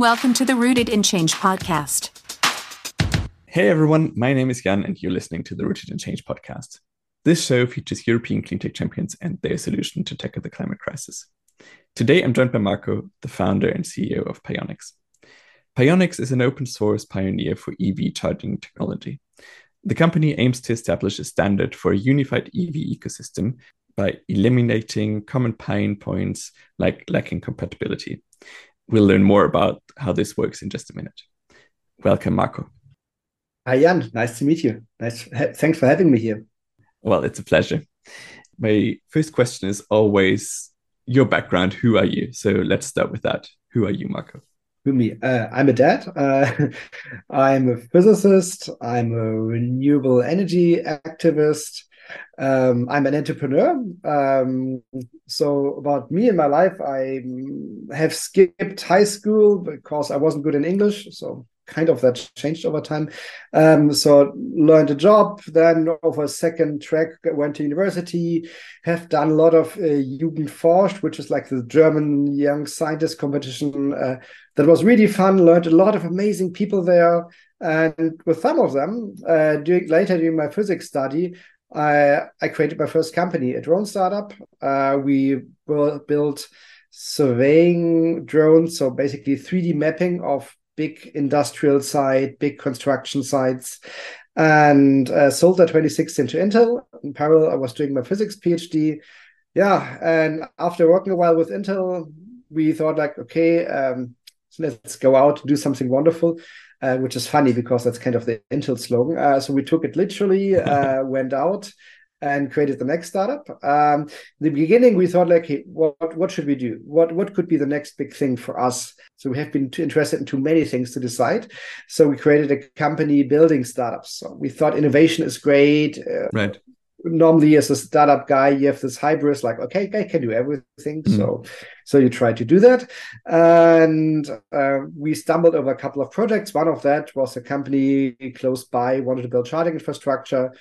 Welcome to the Rooted in Change podcast. Hey everyone, my name is Jan, and you're listening to the Rooted in Change podcast. This show features European cleantech champions and their solution to tackle the climate crisis. Today, I'm joined by Marco, the founder and CEO of Pionix. Pionix is an open source pioneer for EV charging technology. The company aims to establish a standard for a unified EV ecosystem by eliminating common pain points like lacking compatibility. We'll learn more about how this works in just a minute. Welcome, Marco. Hi, Jan. Nice to meet you. Nice. Thanks for having me here. Well, it's a pleasure. My first question is always your background. Who are you? So let's start with that. Who are you, Marco? Who me? Uh, I'm a dad. Uh, I'm a physicist. I'm a renewable energy activist. Um, I'm an entrepreneur. Um, so about me and my life, I have skipped high school because I wasn't good in English. So kind of that changed over time. Um, so learned a job, then over a second track went to university, have done a lot of uh, Jugend forscht, which is like the German young scientist competition. Uh, that was really fun. Learned a lot of amazing people there, and with some of them, uh, during later during my physics study. I, I created my first company, a drone startup. Uh, we built surveying drones, so basically 3D mapping of big industrial site, big construction sites, and uh, sold that 26 into Intel. In parallel, I was doing my physics PhD. Yeah, and after working a while with Intel, we thought like, okay, um, so let's go out and do something wonderful. Uh, which is funny because that's kind of the Intel slogan. Uh, so we took it literally, uh, went out, and created the next startup. Um, in the beginning, we thought like, hey, what what should we do? What what could be the next big thing for us? So we have been too interested in too many things to decide. So we created a company building startups. So we thought innovation is great. Uh, right. Normally, as a startup guy, you have this hybrid, like, okay, I can do everything. Mm. So, so you try to do that, and uh, we stumbled over a couple of projects. One of that was a company close by wanted to build charging infrastructure.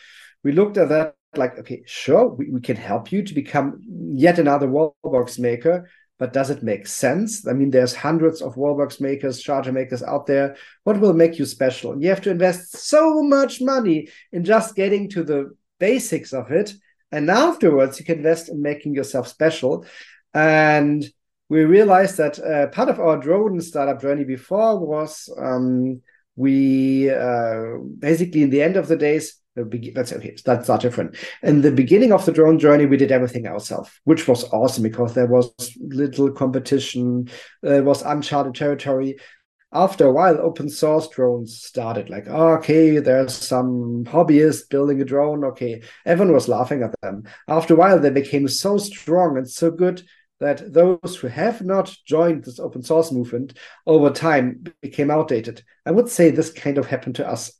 We looked at that like, okay, sure, we, we can help you to become yet another wallbox maker, but does it make sense? I mean, there's hundreds of wallbox makers, charger makers out there. What will make you special? And you have to invest so much money in just getting to the basics of it. And afterwards, you can invest in making yourself special. And we realized that uh, part of our drone startup journey before was um, we uh, basically, in the end of the days, let's okay that's not different in the beginning of the drone journey we did everything ourselves which was awesome because there was little competition uh, was uncharted territory after a while open source drones started like oh, okay there's some hobbyist building a drone okay everyone was laughing at them after a while they became so strong and so good that those who have not joined this open source movement over time became outdated i would say this kind of happened to us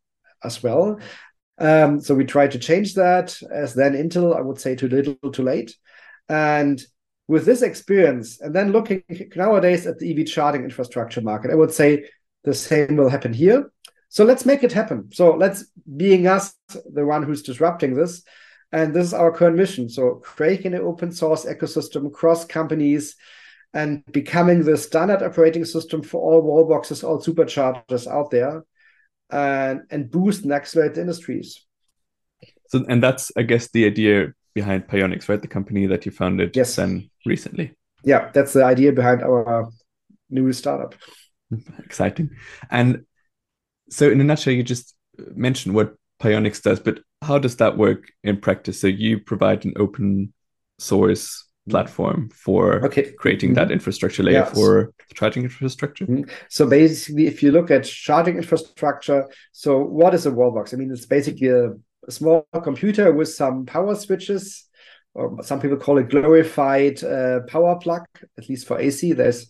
as well um, so we tried to change that. As then Intel, I would say too little, too late. And with this experience, and then looking nowadays at the EV charging infrastructure market, I would say the same will happen here. So let's make it happen. So let's being us, the one who's disrupting this. And this is our current mission. So creating an open source ecosystem across companies and becoming the standard operating system for all wall boxes, all superchargers out there and and boost and accelerate the industries. So, and that's I guess the idea behind Pionix, right? The company that you founded yes. then recently. Yeah, that's the idea behind our new startup. Exciting. And so, in a nutshell, you just mentioned what Pionix does, but how does that work in practice? So, you provide an open source platform for okay. creating mm-hmm. that infrastructure layer for the charging infrastructure? Mm-hmm. So basically, if you look at charging infrastructure, so what is a wallbox? I mean, it's basically a, a small computer with some power switches, or some people call it glorified uh, power plug, at least for AC. There's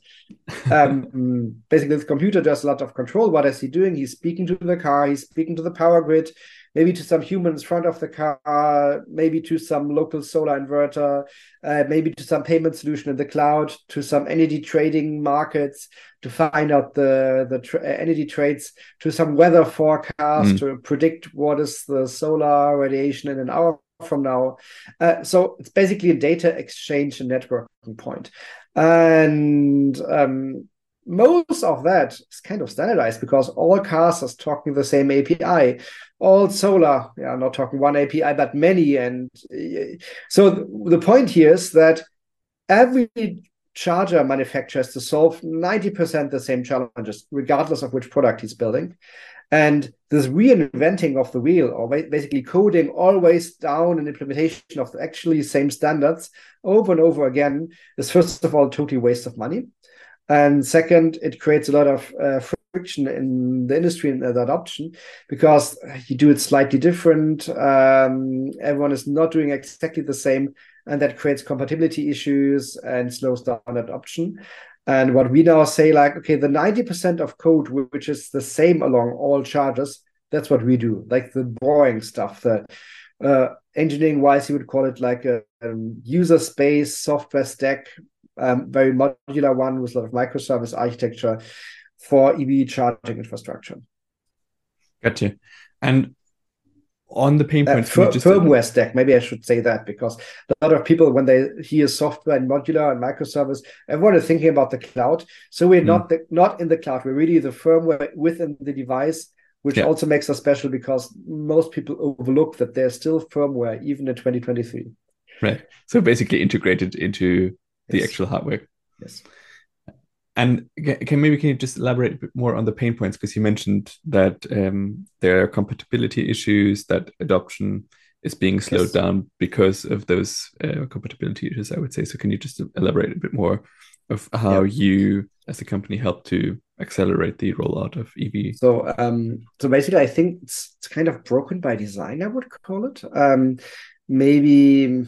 um, basically the computer does a lot of control. What is he doing? He's speaking to the car, he's speaking to the power grid, maybe to some humans front of the car, maybe to some local solar inverter, uh, maybe to some payment solution in the cloud, to some energy trading markets to find out the the tra- uh, energy trades, to some weather forecast mm. to predict what is the solar radiation in an hour from now. Uh, so it's basically a data exchange and networking point. And um, most of that is kind of standardized because all cars are talking the same API. All solar, yeah, not talking one API, but many. And eh, so the point here is that every charger manufacturer has to solve 90% the same challenges, regardless of which product he's building. And this reinventing of the wheel, or basically coding always down an implementation of the actually same standards over and over again, is first of all totally waste of money. And second, it creates a lot of uh, friction in the industry and the adoption because you do it slightly different. Um, everyone is not doing exactly the same, and that creates compatibility issues and slows down adoption. And what we now say, like, okay, the 90% of code which is the same along all charges, that's what we do, like the boring stuff, the uh, engineering wise, you would call it like a, a user space software stack um, very modular one with a lot of microservice architecture for EV charging infrastructure. Gotcha. And on the pain points, uh, just... firmware stack. Maybe I should say that because a lot of people, when they hear software and modular and microservice, everyone is thinking about the cloud. So we're mm. not the, not in the cloud. We're really the firmware within the device, which yeah. also makes us special because most people overlook that there's still firmware even in 2023. Right. So basically integrated into the actual hardware. Yes. And can maybe can you just elaborate a bit more on the pain points because you mentioned that um, there are compatibility issues that adoption is being slowed yes. down because of those uh, compatibility issues. I would say so. Can you just elaborate a bit more of how yeah. you, as a company, help to accelerate the rollout of EV? So, um, so basically, I think it's, it's kind of broken by design. I would call it. Um, maybe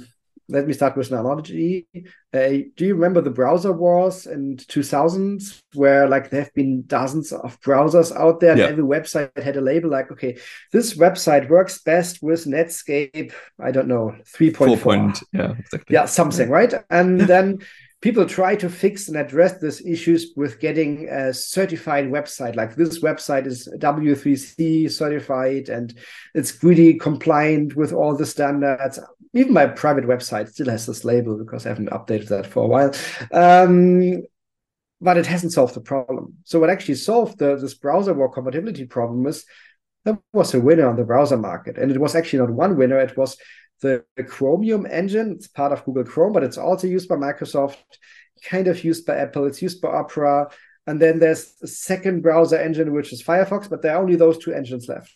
let me start with an analogy. Uh, do you remember the browser wars in 2000s, where like there have been dozens of browsers out there, and yeah. every website had a label like, okay, this website works best with Netscape. I don't know, 3.4. Point, yeah, exactly. Yeah, something, right? And then people try to fix and address these issues with getting a certified website like this website is w3c certified and it's really compliant with all the standards even my private website still has this label because i haven't updated that for a while um, but it hasn't solved the problem so what actually solved the, this browser war compatibility problem is there was a winner on the browser market and it was actually not one winner it was the, Chromium engine. It's part of Google Chrome, but it's also used by Microsoft, kind of used by Apple. It's used by Opera. And then there's a second browser engine, which is Firefox, but there are only those two engines left.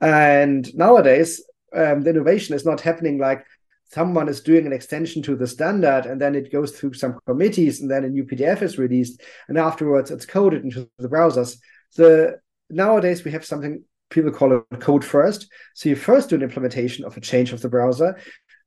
And nowadays, um, the innovation is not happening like someone is doing an extension to the standard and then it goes through some committees and then a new PDF is released and afterwards it's coded into the browsers. The nowadays we have something people call it code first. So you first do an implementation of a change of the browser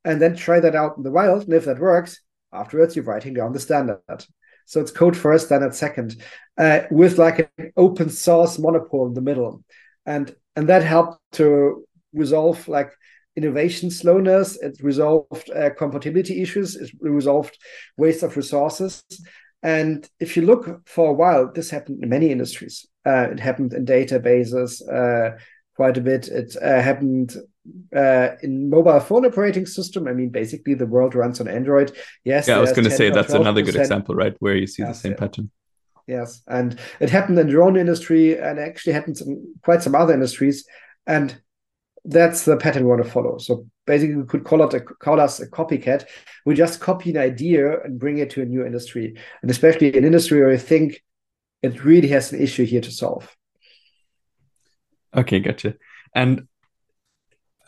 and then try that out in the wild. And if that works, afterwards you're writing down the standard. So it's code first, standard second, uh, with like an open source monopole in the middle. And and that helped to resolve like innovation slowness. It resolved uh, compatibility issues. It resolved waste of resources. And if you look for a while, this happened in many industries. Uh, it happened in databases uh, quite a bit. It uh, happened uh, in mobile phone operating system. I mean, basically, the world runs on Android. Yes. Yeah, I was going to say that's another good example, right, where you see yes, the same yeah. pattern. Yes, and it happened in the drone industry, and actually happens in quite some other industries, and that's the pattern we want to follow. So basically, we could call it a, call us a copycat. We just copy an idea and bring it to a new industry, and especially an industry where we think it really has an issue here to solve. Okay, gotcha. And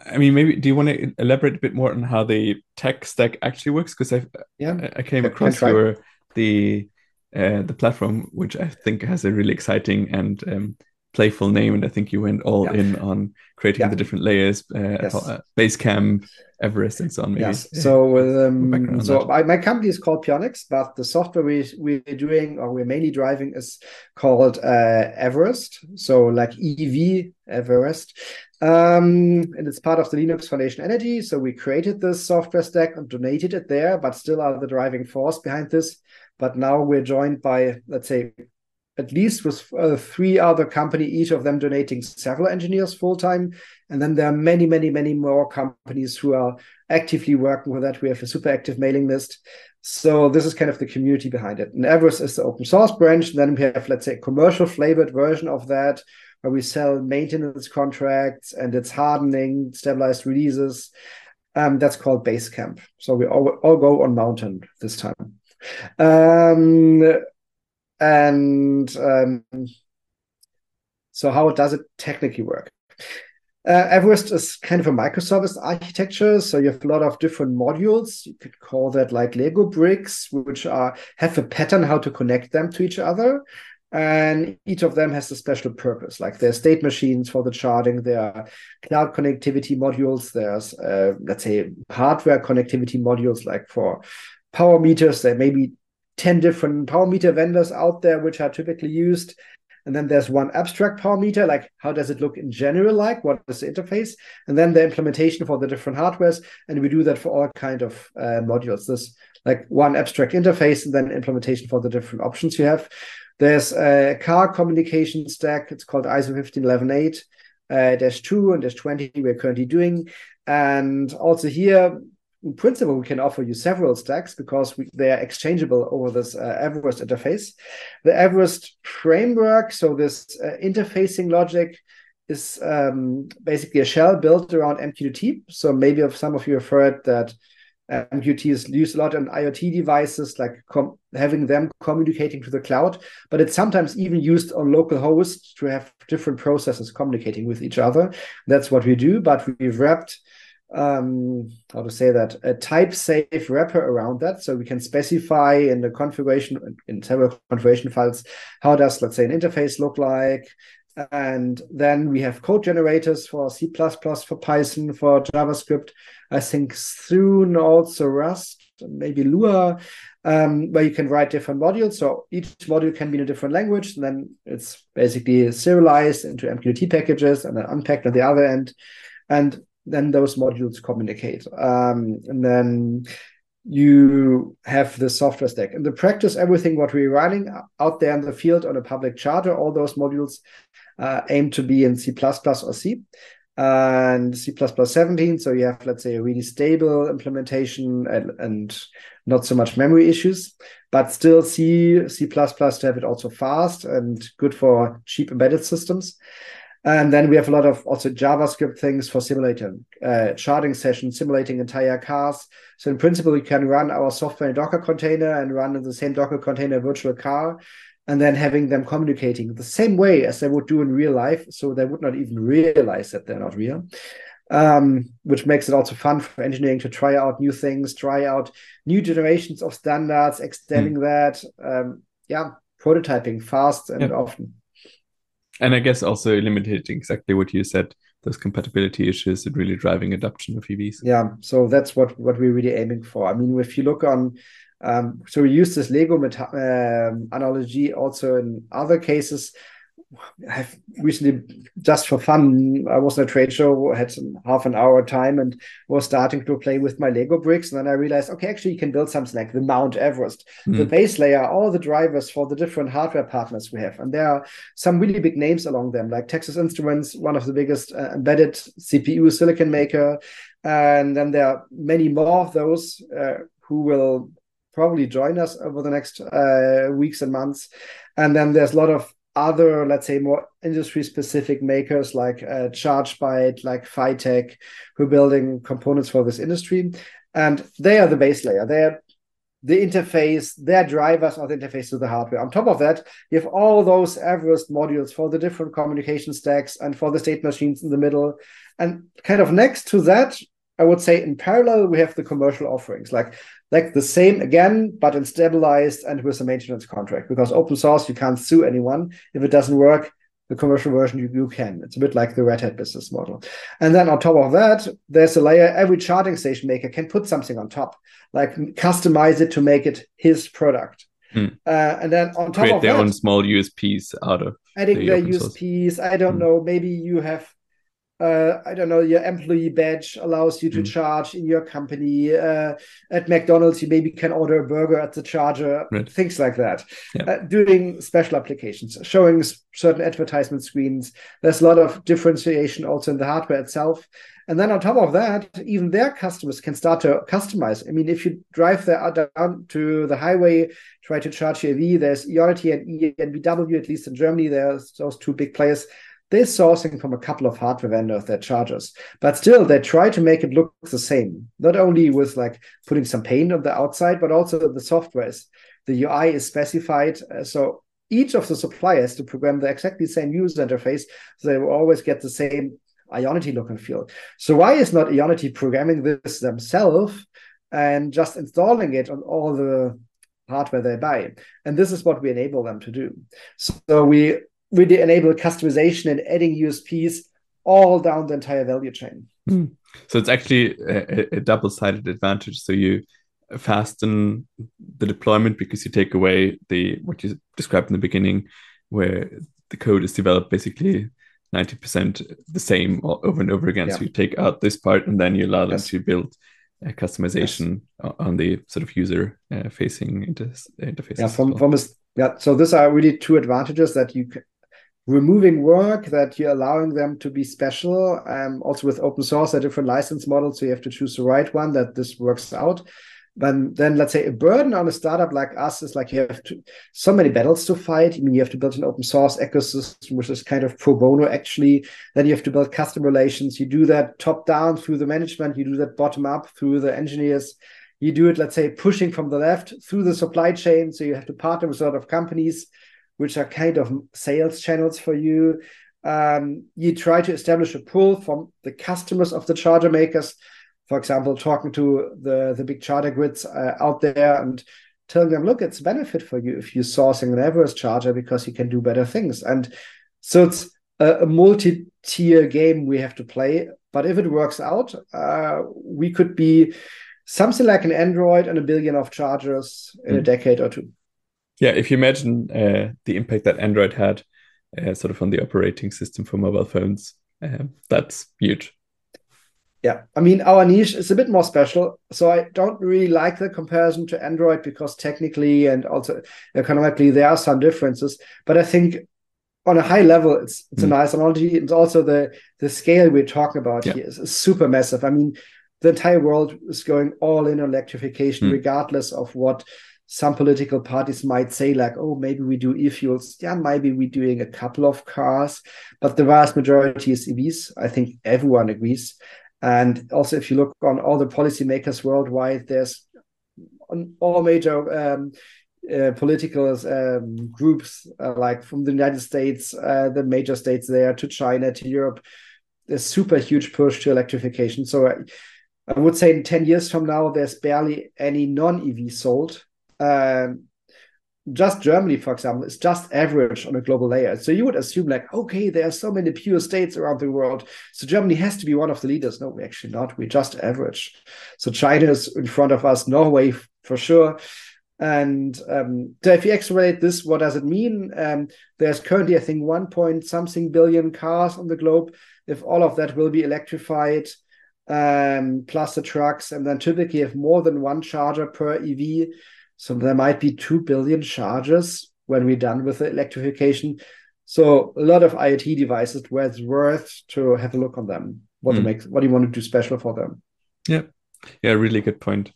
I mean, maybe do you want to elaborate a bit more on how the tech stack actually works? Because I yeah I came across your the uh, the platform, which I think has a really exciting and um, playful name, and I think you went all yeah. in on creating yeah. the different layers, uh, yes. uh, Basecamp, Everest, and so on. Maybe. Yes. So, um, so my, my company is called Pionix, but the software we we're doing or we're mainly driving is called uh, Everest. So like EV Everest, um, and it's part of the Linux Foundation Energy. So we created this software stack and donated it there, but still are the driving force behind this. But now we're joined by, let's say, at least with uh, three other company, each of them donating several engineers full time. And then there are many, many, many more companies who are actively working with that. We have a super active mailing list. So this is kind of the community behind it. And Everest is the open source branch. Then we have, let's say, a commercial flavored version of that, where we sell maintenance contracts and it's hardening, stabilized releases. Um, that's called Basecamp. So we all, all go on mountain this time. Um, and um, so how does it technically work? Uh, Everest is kind of a microservice architecture, so you have a lot of different modules. You could call that like Lego bricks, which are have a pattern how to connect them to each other, and each of them has a special purpose. Like there's state machines for the charting, there are cloud connectivity modules, there's uh, let's say hardware connectivity modules, like for power meters. There may be 10 different power meter vendors out there which are typically used. And then there's one abstract power meter like how does it look in general like? What is the interface? And then the implementation for the different hardwares. And we do that for all kind of uh, modules. This like one abstract interface and then implementation for the different options you have. There's a car communication stack. It's called iso 15118 uh, dash 2 and dash 20 we're currently doing. And also here in principle, we can offer you several stacks because we, they are exchangeable over this uh, Everest interface. The Everest framework, so this uh, interfacing logic, is um, basically a shell built around MQTT. So maybe if some of you have heard that uh, MQTT is used a lot on IoT devices, like having them communicating to the cloud, but it's sometimes even used on local hosts to have different processes communicating with each other. That's what we do, but we've wrapped um, how to say that a type safe wrapper around that. So we can specify in the configuration in several configuration files how does let's say an interface look like? And then we have code generators for c++ for python for javascript. I think soon also rust maybe lua um, where you can write different modules. So each module can be in a different language. And then it's basically serialized into mqtt packages and then unpacked at the other end. And then those modules communicate. Um, and then you have the software stack. In the practice, everything what we're running out there in the field on a public charter, all those modules uh, aim to be in C++ or C and C++ 17. So you have, let's say, a really stable implementation and, and not so much memory issues, but still C, C++ to have it also fast and good for cheap embedded systems. And then we have a lot of also JavaScript things for simulating uh, charting sessions, simulating entire cars. So in principle, we can run our software in Docker container and run in the same Docker container virtual car, and then having them communicating the same way as they would do in real life. So they would not even realize that they're not real. Um, which makes it also fun for engineering to try out new things, try out new generations of standards, extending mm. that. Um, yeah, prototyping fast and yep. often. And I guess also eliminating exactly what you said, those compatibility issues and really driving adoption of EVs. Yeah, so that's what what we're really aiming for. I mean, if you look on, um, so we use this Lego meta- um, analogy also in other cases. I've recently, just for fun, I was at a trade show, had some half an hour time, and was starting to play with my Lego bricks. And then I realized, okay, actually, you can build something like the Mount Everest, mm. the base layer, all the drivers for the different hardware partners we have. And there are some really big names along them, like Texas Instruments, one of the biggest uh, embedded CPU silicon maker. And then there are many more of those uh, who will probably join us over the next uh, weeks and months. And then there's a lot of other, let's say, more industry specific makers like uh, ChargeByte, like Phytec, who are building components for this industry. And they are the base layer. They're the interface, their drivers are the interface to the hardware. On top of that, you have all those Everest modules for the different communication stacks and for the state machines in the middle. And kind of next to that, I would say in parallel, we have the commercial offerings, like like the same again, but in stabilized and with a maintenance contract. Because open source, you can't sue anyone if it doesn't work. The commercial version you, you can. It's a bit like the Red Hat business model. And then on top of that, there's a layer. Every charging station maker can put something on top, like customize it to make it his product. Hmm. Uh, and then on top Create of their that, own small USPs out of adding the their USPs. I don't hmm. know. Maybe you have uh, I don't know, your employee badge allows you to mm. charge in your company. Uh, at McDonald's, you maybe can order a burger at the charger, right. things like that. Yeah. Uh, doing special applications, showing certain advertisement screens. There's a lot of differentiation also in the hardware itself. And then on top of that, even their customers can start to customize. I mean, if you drive there down to the highway, try to charge your EV, there's Ionity and EnBW, at least in Germany, there's those two big players they're sourcing from a couple of hardware vendors their chargers, but still they try to make it look the same. Not only with like putting some paint on the outside, but also the software is the UI is specified. Uh, so each of the suppliers to program the exactly same user interface, so they will always get the same Ionity look and feel. So why is not Ionity programming this themselves and just installing it on all the hardware they buy? And this is what we enable them to do. So we really enable customization and adding USPs all down the entire value chain. Mm. So it's actually a, a double-sided advantage. So you fasten the deployment because you take away the what you described in the beginning, where the code is developed basically 90% the same over and over again. Yeah. So you take out this part and then you allow them yes. to build a customization yes. on the sort of user uh, facing inter- interface. Yeah, from, well. from a, yeah. So these are really two advantages that you removing work that you're allowing them to be special um, also with open source a different license models so you have to choose the right one that this works out but then let's say a burden on a startup like us is like you have to, so many battles to fight. I mean, you have to build an open source ecosystem, which is kind of pro bono actually. Then you have to build customer relations. You do that top down through the management. You do that bottom up through the engineers. You do it, let's say, pushing from the left through the supply chain. So you have to partner with a lot of companies which are kind of sales channels for you. Um, you try to establish a pull from the customers of the charger makers. For example, talking to the, the big charger grids uh, out there and telling them, look, it's a benefit for you if you're sourcing an Everest charger because you can do better things. And so it's a, a multi-tier game we have to play. But if it works out, uh, we could be something like an Android and a billion of chargers in mm. a decade or two. Yeah, if you imagine uh, the impact that Android had, uh, sort of on the operating system for mobile phones, uh, that's huge. Yeah, I mean our niche is a bit more special, so I don't really like the comparison to Android because technically and also economically there are some differences. But I think on a high level, it's it's mm. a nice analogy. It's also the the scale we're talking about yeah. here is, is super massive. I mean, the entire world is going all in on electrification, mm. regardless of what some political parties might say like oh maybe we do e-fuels. Yeah maybe we're doing a couple of cars but the vast majority is evs i think everyone agrees. And also if you look on all the policymakers worldwide there's on all major um, uh, political um, groups uh, like from the united states uh, the major states there to china to europe there's super huge push to electrification. So I, I would say in 10 years from now there's barely any non-ev sold um, just Germany, for example, is just average on a global layer. So you would assume, like, okay, there are so many pure states around the world. So Germany has to be one of the leaders. No, we're actually not. We're just average. So China is in front of us, Norway for sure. And um, so if you extrapolate this, what does it mean? Um, there's currently, I think, one point something billion cars on the globe. If all of that will be electrified, um, plus the trucks, and then typically have more than one charger per EV, so there might be 2 billion chargers when we're done with the electrification. So a lot of IoT devices where it's worth to have a look on them. What mm. to make, what do you want to do special for them? Yeah, yeah, really good point.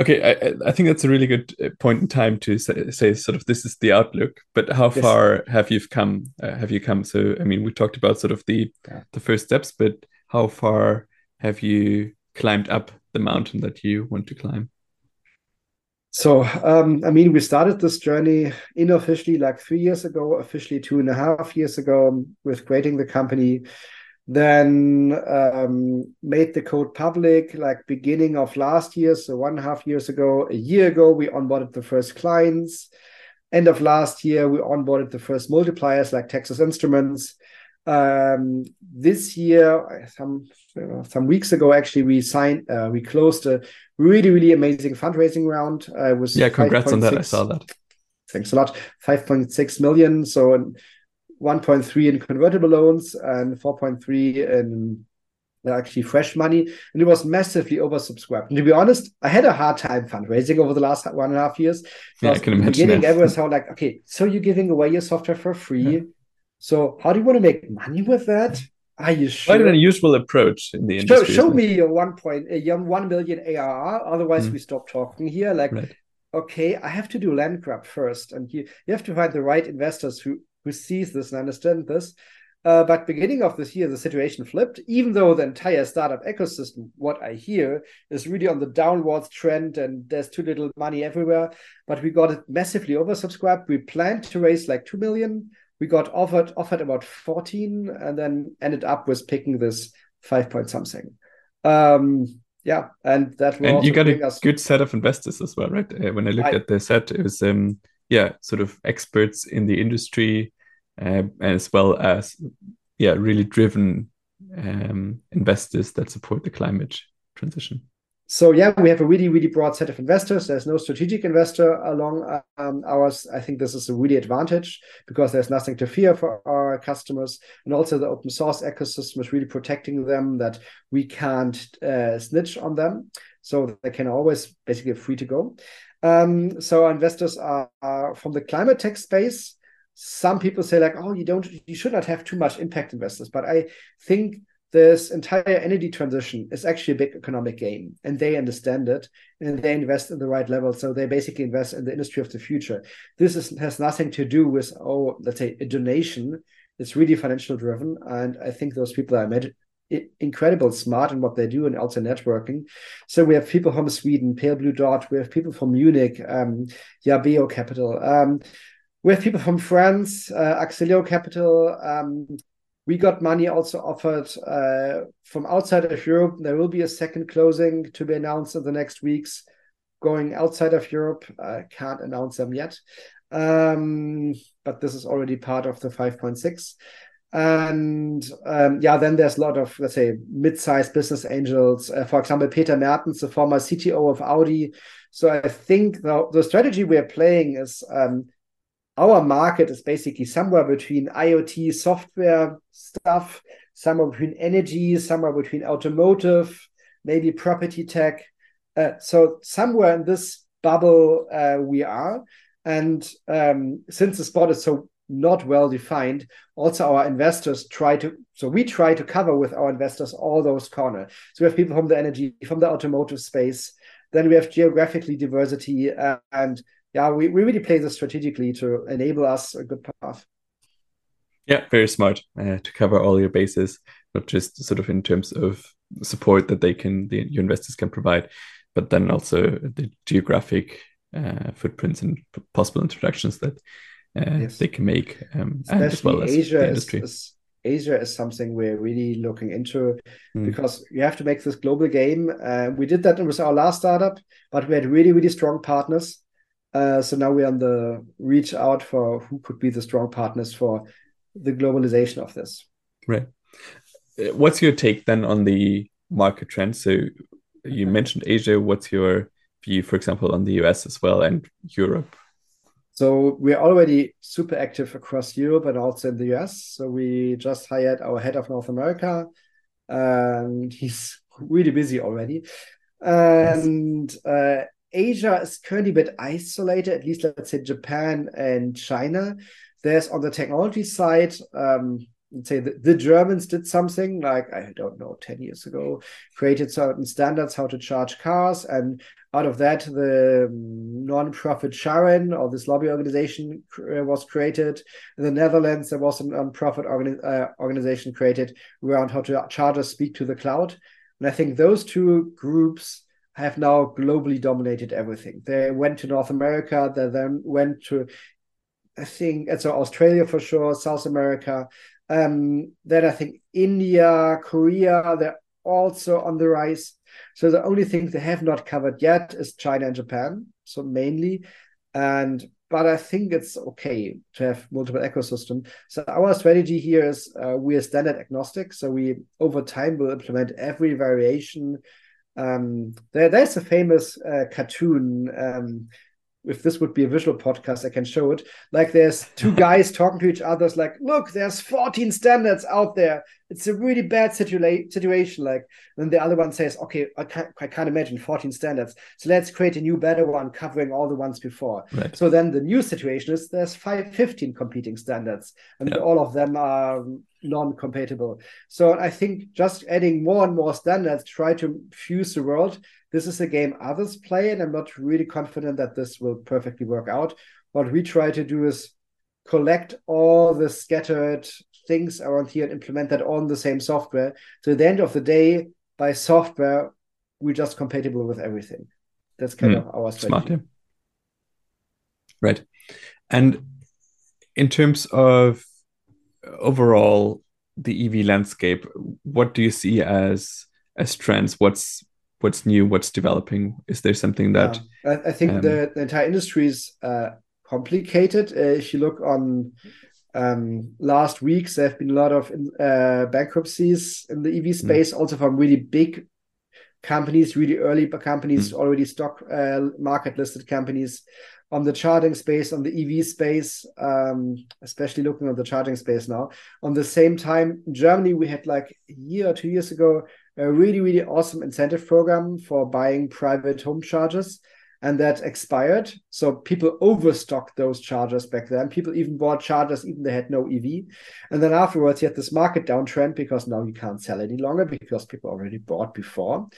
Okay, I, I think that's a really good uh, point in time to say, say sort of this is the outlook. But how yes. far have you come? Uh, have you come? So I mean, we talked about sort of the yeah. the first steps, but how far have you climbed up the mountain that you want to climb? So, um, I mean, we started this journey unofficially like three years ago, officially two and a half years ago with creating the company. Then um, made the code public like beginning of last year, so one and a half years ago. A year ago, we onboarded the first clients. End of last year, we onboarded the first multipliers like Texas Instruments. Um, this year, some some weeks ago, actually, we signed, uh, we closed a really, really amazing fundraising round. Uh, was yeah, congrats 5. on that. 6, I saw that. Thanks a lot. Five point six million. So 1.3 in convertible loans and 4.3 in actually fresh money, and it was massively oversubscribed. And to be honest, I had a hard time fundraising over the last one and a half years. Yeah, I can imagine. Beginning, that. everyone's how like, okay, so you're giving away your software for free. Yeah. So how do you want to make money with that? Are you sure? Quite an unusual approach in the industry. Show, show me your one point, uh, one million ARR. Otherwise, mm. we stop talking here. Like, right. okay, I have to do land grab first, and you you have to find the right investors who who sees this and understand this. Uh, but beginning of this year, the situation flipped. Even though the entire startup ecosystem, what I hear, is really on the downwards trend, and there's too little money everywhere. But we got it massively oversubscribed. We planned to raise like two million. We got offered offered about fourteen, and then ended up with picking this five point something. Um, yeah, and that will and you got a us... good set of investors as well, right? Uh, when I looked I... at the set, it was um, yeah, sort of experts in the industry uh, as well as yeah, really driven um, investors that support the climate transition. So yeah, we have a really really broad set of investors. There's no strategic investor along um, ours. I think this is a really advantage because there's nothing to fear for our customers, and also the open source ecosystem is really protecting them that we can't uh, snitch on them, so they can always basically free to go. Um, so our investors are, are from the climate tech space some people say like oh you don't you should not have too much impact investors but i think this entire energy transition is actually a big economic game and they understand it and they invest in the right level so they basically invest in the industry of the future this is, has nothing to do with oh let's say a donation it's really financial driven and i think those people are made incredible smart in what they do and also networking. So we have people from Sweden, Pale Blue Dot. We have people from Munich, um, Yabeo Capital. Um, we have people from France, uh, Axeleo Capital. Um, we got money also offered uh, from outside of Europe. There will be a second closing to be announced in the next weeks. Going outside of Europe, I can't announce them yet, um, but this is already part of the 5.6 and um, yeah, then there's a lot of let's say mid-sized business angels. Uh, for example, Peter Mertens, the former CTO of Audi. So I think the, the strategy we are playing is um, our market is basically somewhere between IoT software stuff, somewhere between energy, somewhere between automotive, maybe property tech. Uh, so somewhere in this bubble uh, we are. And um, since the spot is so not well defined, also our investors try to. So we try to cover with our investors all those corners. So we have people from the energy, from the automotive space. Then we have geographically diversity uh, and yeah, we, we really play this strategically to enable us a good path. Yeah, very smart uh, to cover all your bases, not just sort of in terms of support that they can, the, your investors can provide, but then also the geographic uh, footprints and possible introductions that uh, yes. they can make, um, as well as Asia the industry. Is, is, Asia is something we're really looking into mm. because you have to make this global game. Uh, we did that with our last startup, but we had really, really strong partners uh, so now we're on the reach out for who could be the strong partners for the globalization of this. Right. Uh, what's your take then on the market trend? So you mentioned Asia. What's your view, for example, on the US as well and Europe? So we're already super active across Europe and also in the US. So we just hired our head of North America, and he's really busy already. And yes. uh, Asia is currently a bit isolated, at least let's say Japan and China. There's on the technology side, um, let's say the, the, Germans did something like, I don't know, 10 years ago, created certain standards how to charge cars. And out of that, the non-profit CharIN or this lobby organization uh, was created. In the Netherlands, there was a non-profit organi- uh, organization created around how to chargers speak to the cloud. And I think those two groups have now globally dominated everything. They went to North America, they then went to, I think, so Australia for sure, South America. Um, then I think India, Korea, they're also on the rise. So the only thing they have not covered yet is China and Japan. So mainly, and but I think it's okay to have multiple ecosystem. So our strategy here is uh, we are standard agnostic. So we over time will implement every variation um, there, there's a famous uh, cartoon um, if this would be a visual podcast, I can show it. Like there's two guys talking to each other. It's like, look, there's 14 standards out there. It's a really bad situa- situation. Like, then the other one says, okay, I can't, I can't imagine 14 standards. So let's create a new, better one covering all the ones before. Right. So then the new situation is there's five, 15 competing standards, and yeah. all of them are non-compatible. So I think just adding more and more standards try to fuse the world. This is a game others play, and I'm not really confident that this will perfectly work out. What we try to do is collect all the scattered things around here and implement that on the same software. So at the end of the day, by software, we're just compatible with everything. That's kind mm, of our strategy. Smart, yeah. Right. And in terms of overall the EV landscape, what do you see as as trends? What's what's new? What's developing? Is there something that yeah. I, I, think um, the, the, entire industry is uh, complicated. Uh, if you look on um, last weeks, there have been a lot of uh, bankruptcies in the EV hmm. space, mm. also from really big companies, really early companies, mm. already stock uh, market listed companies on the charging space, on the EV space, um, especially looking at the charging space now. On the same time, in Germany, we had like a year or two years ago a really, really awesome incentive program for buying private home chargers. And that expired. So people overstocked those chargers back then. People even bought chargers, even they had no EV. And then afterwards, you had this market downtrend because now you can't sell any longer because people already bought before.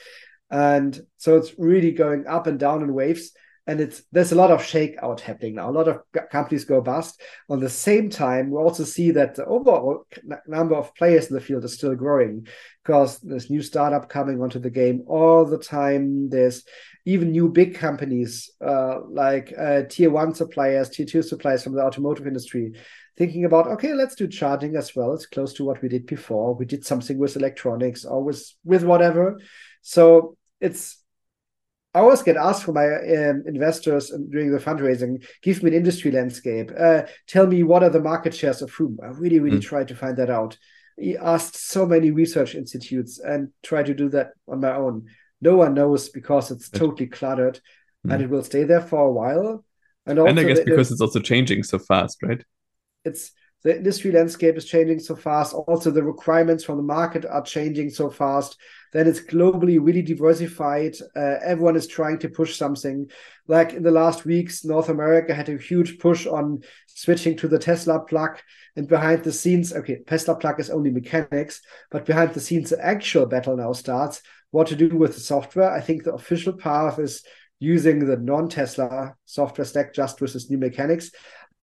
And so it's really going up and down in waves and it's there's a lot of shakeout happening now. A lot of companies go bust. On the same time, we also see that the overall number of players in the field is still growing because there's new startup coming onto the game all the time. There's even new big companies uh, like uh, tier one suppliers, tier two suppliers from the automotive industry, thinking about okay, let's do charging as well. It's close to what we did before. We did something with electronics or with with whatever. So it's I always get asked from my um, investors during the fundraising, give me an industry landscape. Uh, tell me what are the market shares of whom. I really, really mm. tried to find that out. He asked so many research institutes and try to do that on my own. No one knows because it's totally cluttered mm. and it will stay there for a while. And, and I guess because it's also changing so fast, right? It's the industry landscape is changing so fast. Also, the requirements from the market are changing so fast. Then it's globally really diversified. Uh, everyone is trying to push something. Like in the last weeks, North America had a huge push on switching to the Tesla plug. And behind the scenes, okay, Tesla plug is only mechanics, but behind the scenes, the actual battle now starts. What to do with the software? I think the official path is using the non-Tesla software stack just with this new mechanics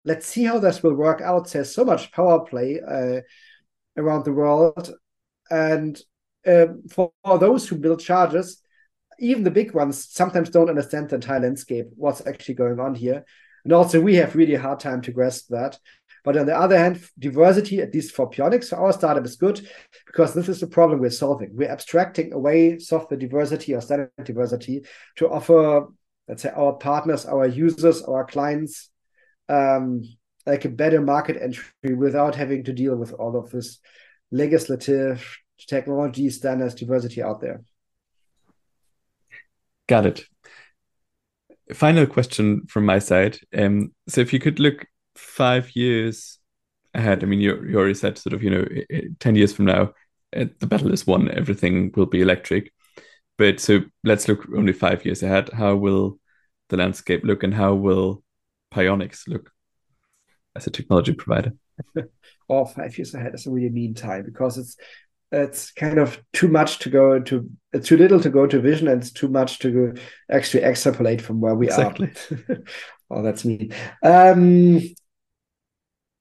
let's see how this will work out. There's so much power play uh, around the world, and uh, for, for, those who build charges, even the big ones sometimes don't understand the entire landscape, what's actually going on here, and also we have really hard time to grasp that. But on the other hand, diversity, at least for Pionix, for our startup is good because this is the problem we're solving. We're abstracting away software diversity or standard diversity to offer, let's say, our partners, our users, our clients um, like a better market entry without having to deal with all of this legislative technology standards diversity out there. Got it. Final question from my side. Um, so if you could look five years ahead, I mean, you, you already said sort of, you know, 10 years from now, uh, the battle is won, everything will be electric. But so let's look only five years ahead. How will the landscape look and how will Pionix look as a technology provider? oh, five years ahead is a really mean time because it's it's kind of too much to go to it's too little to go to vision and it's too much to go actually extrapolate from where we exactly. are. oh, that's me. Um,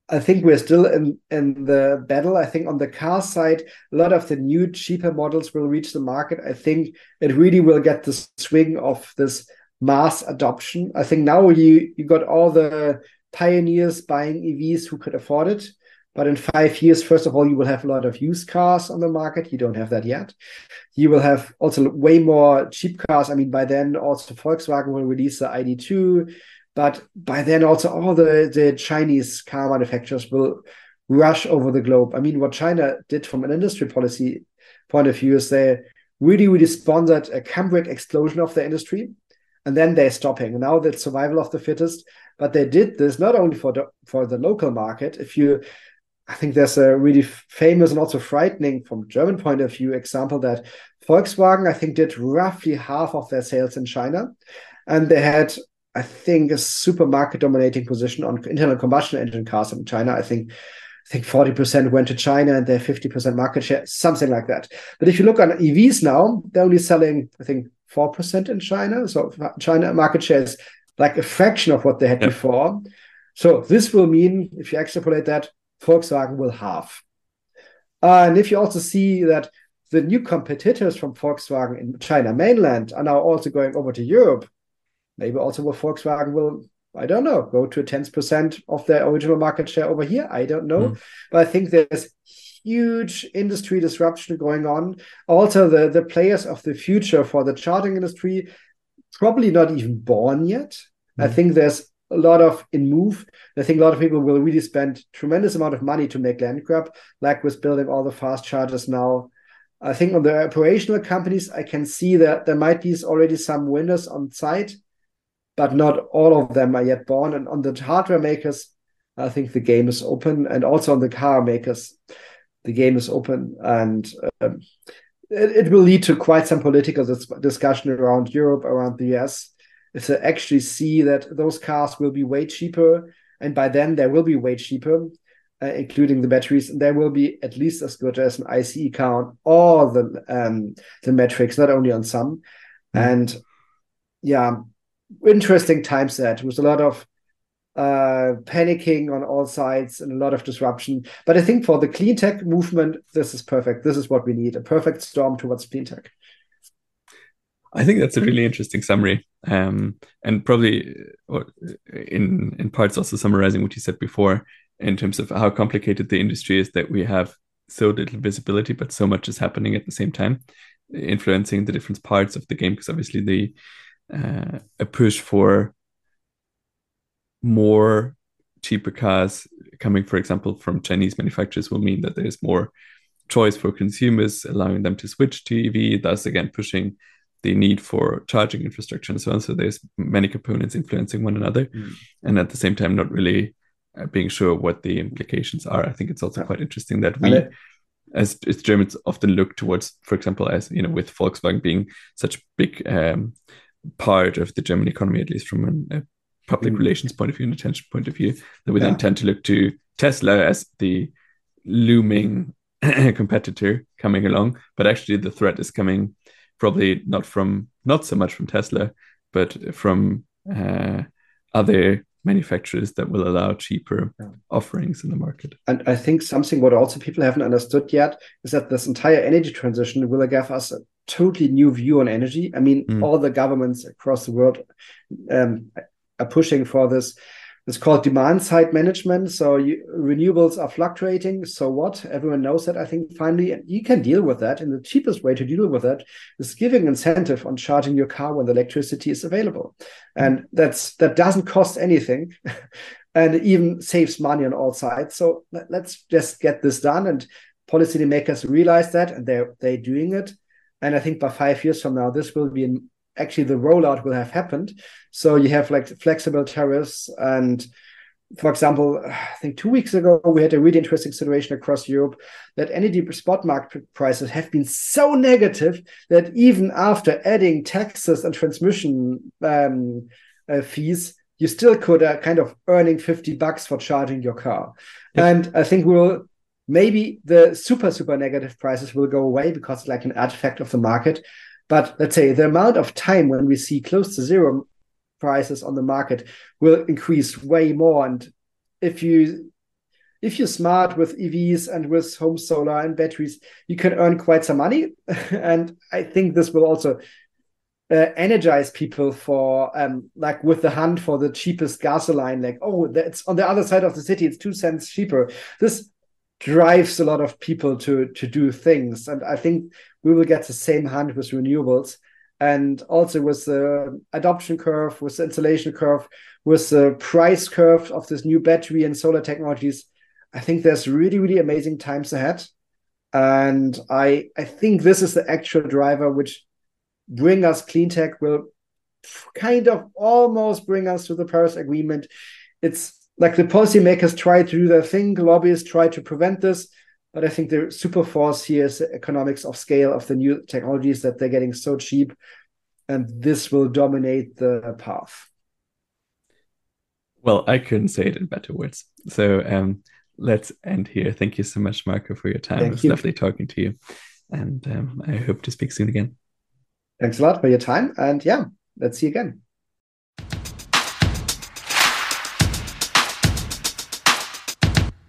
I think we're still in in the battle. I think on the car side, a lot of the new cheaper models will reach the market. I think it really will get the swing of this mass adoption. I think now you you got all the pioneers buying EVs who could afford it. But in five years, first of all, you will have a lot of used cars on the market. You don't have that yet. You will have also way more cheap cars. I mean, by then, also Volkswagen will release the ID2. But by then, also all the, the Chinese car manufacturers will rush over the globe. I mean, what China did from an industry policy point of view is they really, really sponsored a Cambrian explosion of the industry and then they're stopping. Now that's survival of the fittest. But they did this not only for the for the local market. If you, I think there's a really famous and also frightening from German point of view example that Volkswagen I think did roughly half of their sales in China, and they had I think a supermarket dominating position on internal combustion engine cars in China. I think I think 40% went to China and they're 50% market share, something like that. But if you look on EVs now, they're only selling, I think, 4% in China. So China market share is like a fraction of what they had before. So this will mean, if you extrapolate that, Volkswagen will halve. Uh, and if you also see that the new competitors from Volkswagen in China mainland are now also going over to Europe, maybe also Volkswagen will, I don't know, go to a 10% of their original market share over here. I don't know. Mm. But I think there's huge industry disruption going on. Also, the, the players of the future for the charging industry probably not even born yet. Mm. I think there's a lot of in move. I think a lot of people will really spend tremendous amount of money to make land grab, like with building all the fast chargers now. I think on the operational companies, I can see that there might be already some winners on site, but not all of them are yet born. And on the hardware makers, I think the game is open, and also on the car makers, the game is open, and um, it, it, will lead to quite some political dis- discussion around Europe, around the US, if they actually see that those cars will be way cheaper, and by then they will be way cheaper, uh, including the batteries, and they will be at least as good as an ICE car on all the um, the metrics, not only on some. Mm. And yeah, interesting times that with a lot of uh, panicking on all sides and a lot of disruption. But I think for the clean tech movement, this is perfect. This is what we need a perfect storm towards clean tech. I think that's a really interesting summary, um, and probably uh, in in parts also summarizing what you said before in terms of how complicated the industry is that we have so little visibility, but so much is happening at the same time, influencing the different parts of the game. Because obviously, the uh, a push for more cheaper cars coming, for example, from Chinese manufacturers will mean that there's more choice for consumers, allowing them to switch to EV, thus again pushing the need for charging infrastructure and so on. So there's many components influencing one another, mm. and at the same time, not really uh, being sure what the implications are. I think it's also quite interesting that we. as, as Germans often look towards, for example, as you know, with Volkswagen being such a big um, part of the German economy, at least from a public mm. relations point of view and attention point of view, that we yeah. then tend to look to Tesla as the looming competitor coming along. But actually, the threat is coming probably not from not so much from Tesla, but from uh, other manufacturers that will allow cheaper yeah. offerings in the market. And I think something what also people haven't understood yet is that this entire energy transition will give us a totally new view on energy. I mean, mm. all the governments across the world um, are pushing for this. It's called demand side management. So you, renewables are fluctuating. So what? Everyone knows that. I think finally you can deal with that. And the cheapest way to deal with that is giving incentive on charging your car when the electricity is available. And that's that doesn't cost anything. and even saves money on all sides. So let's just get this done. And policymakers realize that and they're they're doing it. And I think by five years from now, this will be actually the rollout will have happened. So you have like flexible tariffs and for example, I think two weeks ago we had a really interesting situation across Europe that energy spot market prices have been so negative that even after adding taxes and transmission um, uh, fees, you still could uh, kind of earning 50 bucks for charging your car. And I think we'll maybe the super super negative prices will go away because like an artifact of the market but let's say the amount of time when we see close to zero prices on the market will increase way more. And if you if you're smart with EVs and with home solar and batteries, you can earn quite some money. and I think this will also uh, energize people for um like with the hunt for the cheapest gasoline like oh that's on the other side of the city it's two cents cheaper this drives a lot of people to to do things and i think we will get the same hand with renewables. And also with the adoption curve with the installation curve with the price curve of this new battery and solar technologies i think there's really really amazing times ahead. And i i think this is the actual driver which bring us clean tech will kind of almost bring us to the Paris Agreement. It's like the policymakers try to do their thing, lobbyists try to prevent this, but I think the super force here is the economics of scale of the new technologies that they're getting so cheap, and this will dominate the path. Well, I couldn't say it in better words. So um, let's end here. Thank you so much, Marco, for your time. Thank it was you. lovely talking to you, and um, I hope to speak soon again. Thanks a lot for your time, and yeah, let's see you again.